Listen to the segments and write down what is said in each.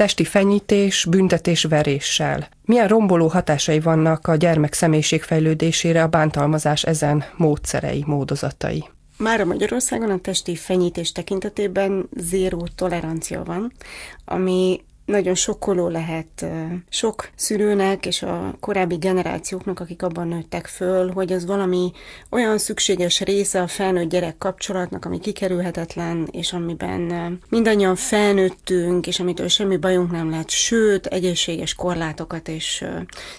testi fenyítés, büntetés veréssel. Milyen romboló hatásai vannak a gyermek személyiségfejlődésére a bántalmazás ezen módszerei, módozatai? Már a Magyarországon a testi fenyítés tekintetében zéró tolerancia van, ami nagyon sokkoló lehet sok szülőnek és a korábbi generációknak, akik abban nőttek föl, hogy az valami olyan szükséges része a felnőtt gyerek kapcsolatnak, ami kikerülhetetlen, és amiben mindannyian felnőttünk, és amitől semmi bajunk nem lett, sőt, egészséges korlátokat és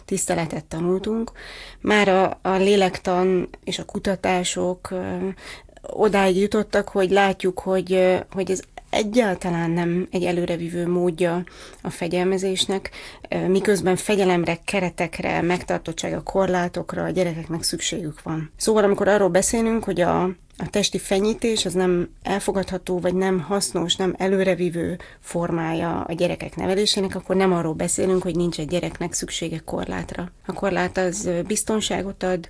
tiszteletet tanultunk. Már a, a lélektan és a kutatások odáig jutottak, hogy látjuk, hogy, hogy ez egyáltalán nem egy előrevívő módja a fegyelmezésnek, miközben fegyelemre, keretekre, megtartottsága, korlátokra a gyerekeknek szükségük van. Szóval amikor arról beszélünk, hogy a, a testi fenyítés az nem elfogadható, vagy nem hasznos, nem előrevívő formája a gyerekek nevelésének, akkor nem arról beszélünk, hogy nincs egy gyereknek szüksége korlátra. A korlát az biztonságot ad,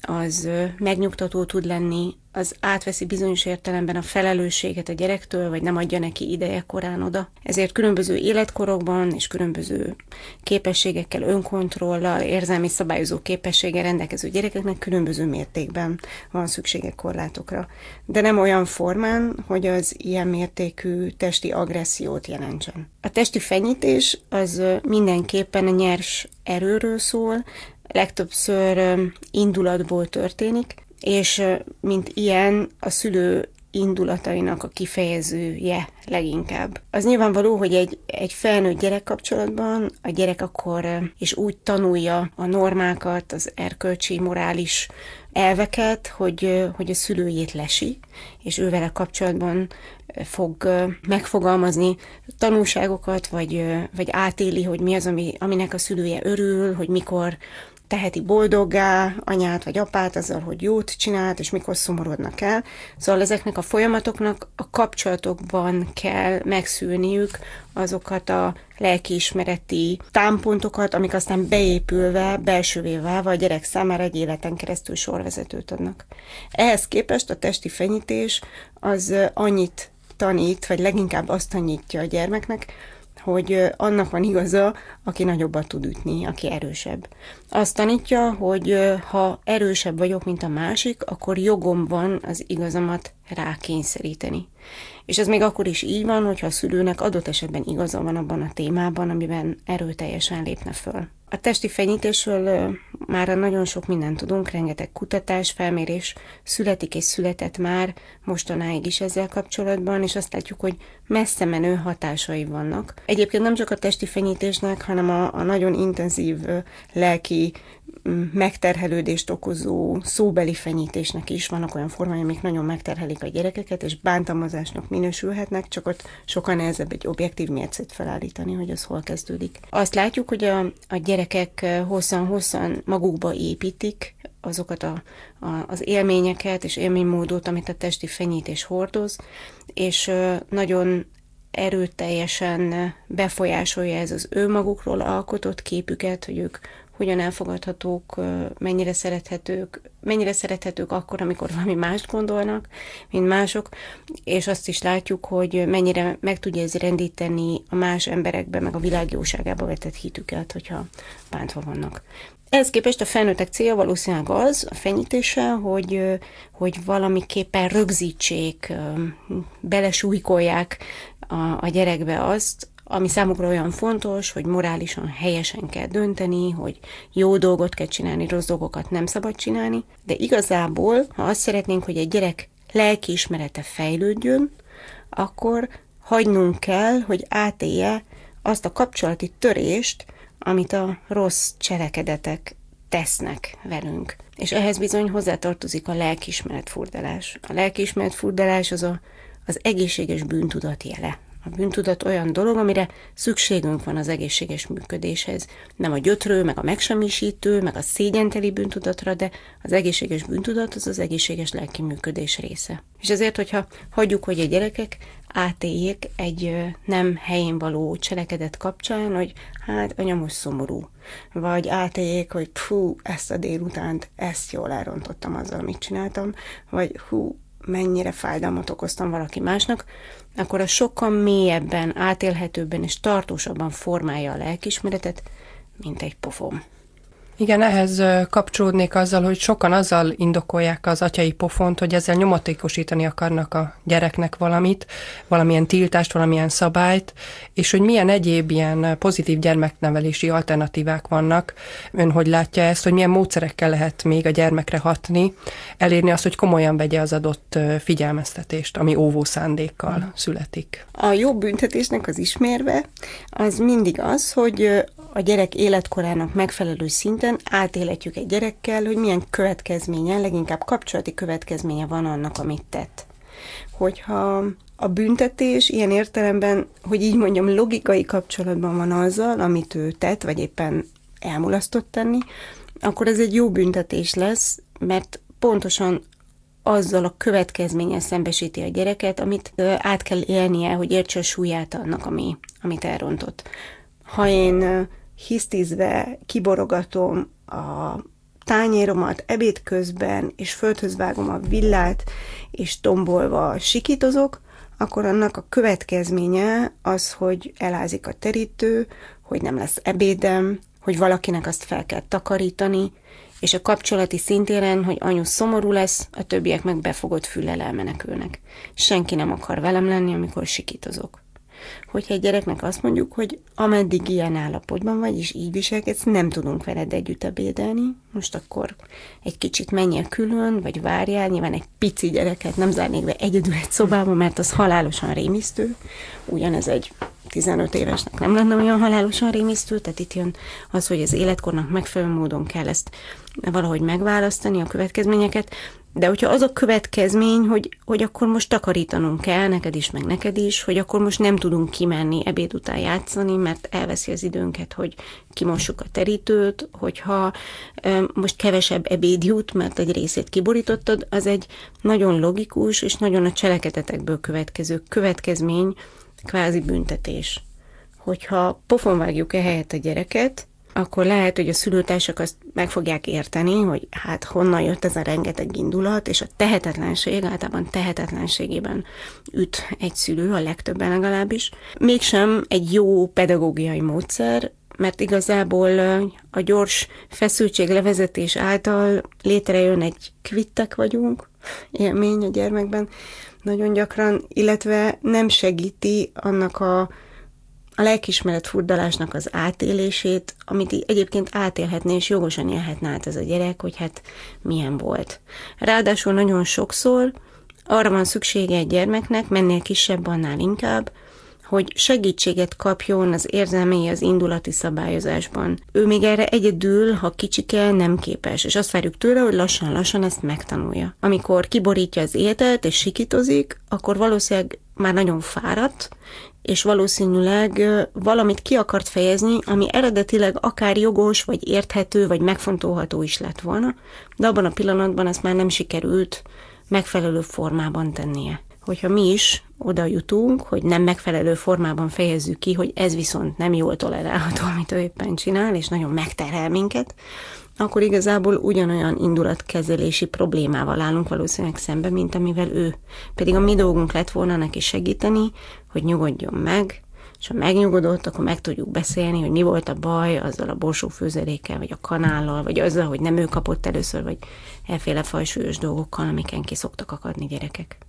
az megnyugtató tud lenni, az átveszi bizonyos értelemben a felelősséget a gyerektől, vagy nem adja neki ideje korán oda. Ezért különböző életkorokban és különböző képességekkel, önkontrollal, érzelmi szabályozó képességgel rendelkező gyerekeknek különböző mértékben van szüksége korlátokra. De nem olyan formán, hogy az ilyen mértékű testi agressziót jelentsen. A testi fenyítés az mindenképpen a nyers erőről szól, legtöbbször indulatból történik, és mint ilyen a szülő indulatainak a kifejezője leginkább. Az nyilvánvaló, hogy egy, egy felnőtt gyerek kapcsolatban a gyerek akkor is úgy tanulja a normákat, az erkölcsi, morális elveket, hogy, hogy a szülőjét lesi, és ővele kapcsolatban fog megfogalmazni tanulságokat, vagy, vagy átéli, hogy mi az, ami, aminek a szülője örül, hogy mikor teheti boldoggá anyát vagy apát azzal, hogy jót csinált, és mikor szomorodnak el. Szóval ezeknek a folyamatoknak a kapcsolatokban kell megszűlniük azokat a lelkiismereti támpontokat, amik aztán beépülve, belsővé válva a gyerek számára egy életen keresztül sorvezetőt adnak. Ehhez képest a testi fenyítés az annyit tanít, vagy leginkább azt tanítja a gyermeknek, hogy annak van igaza, aki nagyobbat tud ütni, aki erősebb. Azt tanítja, hogy ha erősebb vagyok, mint a másik, akkor jogom van az igazamat rákényszeríteni. És ez még akkor is így van, hogyha a szülőnek adott esetben igaza van abban a témában, amiben erőteljesen lépne föl. A testi fenyítésről már nagyon sok mindent tudunk, rengeteg kutatás, felmérés születik és született már mostanáig is ezzel kapcsolatban, és azt látjuk, hogy messze menő hatásai vannak. Egyébként nem csak a testi fenyítésnek, hanem a, a nagyon intenzív lelki megterhelődést okozó szóbeli fenyítésnek is vannak olyan formái, amik nagyon megterhelik a gyerekeket, és bántalmazásnak minősülhetnek, csak ott sokan nehezebb egy objektív mércét felállítani, hogy az hol kezdődik. Azt látjuk, hogy a, a gyerekek hosszan-hosszan magukba építik azokat a, a, az élményeket és élménymódot, amit a testi fenyítés hordoz, és nagyon erőteljesen befolyásolja ez az ő magukról alkotott képüket, hogy ők hogyan elfogadhatók, mennyire szerethetők, mennyire szerethetők akkor, amikor valami mást gondolnak, mint mások, és azt is látjuk, hogy mennyire meg tudja ez rendíteni a más emberekbe, meg a világ jóságába vetett hitüket, hogyha bántva vannak. Ehhez képest a felnőttek célja valószínűleg az, a fenyítése, hogy, hogy valamiképpen rögzítsék, belesújkolják a, a gyerekbe azt, ami számukra olyan fontos, hogy morálisan helyesen kell dönteni, hogy jó dolgot kell csinálni, rossz dolgokat nem szabad csinálni, de igazából, ha azt szeretnénk, hogy egy gyerek lelkiismerete fejlődjön, akkor hagynunk kell, hogy átélje azt a kapcsolati törést, amit a rossz cselekedetek tesznek velünk. És ehhez bizony hozzátartozik a lelkiismeret furdalás. A lelkiismeret furdalás az a, az egészséges bűntudat jele. A bűntudat olyan dolog, amire szükségünk van az egészséges működéshez. Nem a gyötrő, meg a megsemmisítő, meg a szégyenteli bűntudatra, de az egészséges bűntudat az az egészséges lelki működés része. És ezért, hogyha hagyjuk, hogy a gyerekek átéljék egy nem helyén való cselekedet kapcsán, hogy hát anya most szomorú, vagy átéljék, hogy fú, ezt a délutánt, ezt jól elrontottam azzal, amit csináltam, vagy hú, mennyire fájdalmat okoztam valaki másnak, akkor a sokkal mélyebben, átélhetőbben és tartósabban formálja a lelkismeretet, mint egy pofon. Igen, ehhez kapcsolódnék azzal, hogy sokan azzal indokolják az atyai pofont, hogy ezzel nyomatékosítani akarnak a gyereknek valamit, valamilyen tiltást, valamilyen szabályt, és hogy milyen egyéb ilyen pozitív gyermeknevelési alternatívák vannak. Ön hogy látja ezt, hogy milyen módszerekkel lehet még a gyermekre hatni, elérni azt, hogy komolyan vegye az adott figyelmeztetést, ami óvó szándékkal születik. A jó büntetésnek az ismérve az mindig az, hogy a gyerek életkorának megfelelő szinten átéletjük egy gyerekkel, hogy milyen következménye, leginkább kapcsolati következménye van annak, amit tett. Hogyha a büntetés ilyen értelemben, hogy így mondjam, logikai kapcsolatban van azzal, amit ő tett, vagy éppen elmulasztott tenni, akkor ez egy jó büntetés lesz, mert pontosan azzal a következménnyel szembesíti a gyereket, amit át kell élnie, hogy értse a súlyát annak, ami, amit elrontott. Ha én hisztizve kiborogatom a tányéromat ebéd közben, és földhöz vágom a villát, és tombolva sikítozok, akkor annak a következménye az, hogy elázik a terítő, hogy nem lesz ebédem, hogy valakinek azt fel kell takarítani, és a kapcsolati szintéren, hogy anyu szomorú lesz, a többiek meg befogott füllel elmenekülnek. Senki nem akar velem lenni, amikor sikítozok hogyha egy gyereknek azt mondjuk, hogy ameddig ilyen állapotban vagy, és így viselkedsz, nem tudunk veled együtt ebédelni, most akkor egy kicsit menjél külön, vagy várjál, nyilván egy pici gyereket nem zárnék be egyedül egy szobába, mert az halálosan rémisztő, ugyanez egy 15 évesnek nem lenne olyan halálosan rémisztő, tehát itt jön az, hogy az életkornak megfelelő módon kell ezt valahogy megválasztani, a következményeket, de hogyha az a következmény, hogy, hogy akkor most takarítanunk kell, neked is, meg neked is, hogy akkor most nem tudunk kimenni ebéd után játszani, mert elveszi az időnket, hogy kimossuk a terítőt, hogyha most kevesebb ebéd jut, mert egy részét kiborítottad, az egy nagyon logikus és nagyon a cselekedetekből következő következmény, kvázi büntetés. Hogyha pofon vágjuk e helyet a gyereket, akkor lehet, hogy a szülőtársak azt meg fogják érteni, hogy hát honnan jött ez a rengeteg indulat, és a tehetetlenség, általában tehetetlenségében üt egy szülő, a legtöbben legalábbis. Mégsem egy jó pedagógiai módszer, mert igazából a gyors feszültség levezetés által létrejön egy kvittek vagyunk, élmény a gyermekben nagyon gyakran, illetve nem segíti annak a a lelkismeret furdalásnak az átélését, amit egyébként átélhetné, és jogosan élhetne át ez a gyerek, hogy hát milyen volt. Ráadásul nagyon sokszor arra van szüksége egy gyermeknek, mennél kisebb, annál inkább, hogy segítséget kapjon az érzelmei, az indulati szabályozásban. Ő még erre egyedül, ha kicsike, nem képes, és azt várjuk tőle, hogy lassan-lassan ezt megtanulja. Amikor kiborítja az ételt és sikitozik, akkor valószínűleg már nagyon fáradt, és valószínűleg valamit ki akart fejezni, ami eredetileg akár jogos, vagy érthető, vagy megfontolható is lett volna, de abban a pillanatban ezt már nem sikerült megfelelő formában tennie. Hogyha mi is oda jutunk, hogy nem megfelelő formában fejezzük ki, hogy ez viszont nem jól tolerálható, amit ő éppen csinál, és nagyon megterhel minket, akkor igazából ugyanolyan indulatkezelési problémával állunk valószínűleg szembe, mint amivel ő. Pedig a mi dolgunk lett volna neki segíteni, hogy nyugodjon meg, és ha megnyugodott, akkor meg tudjuk beszélni, hogy mi volt a baj azzal a borsófőzelékkel, vagy a kanállal, vagy azzal, hogy nem ő kapott először, vagy elféle fajsúlyos dolgokkal, amiken ki szoktak akadni gyerekek.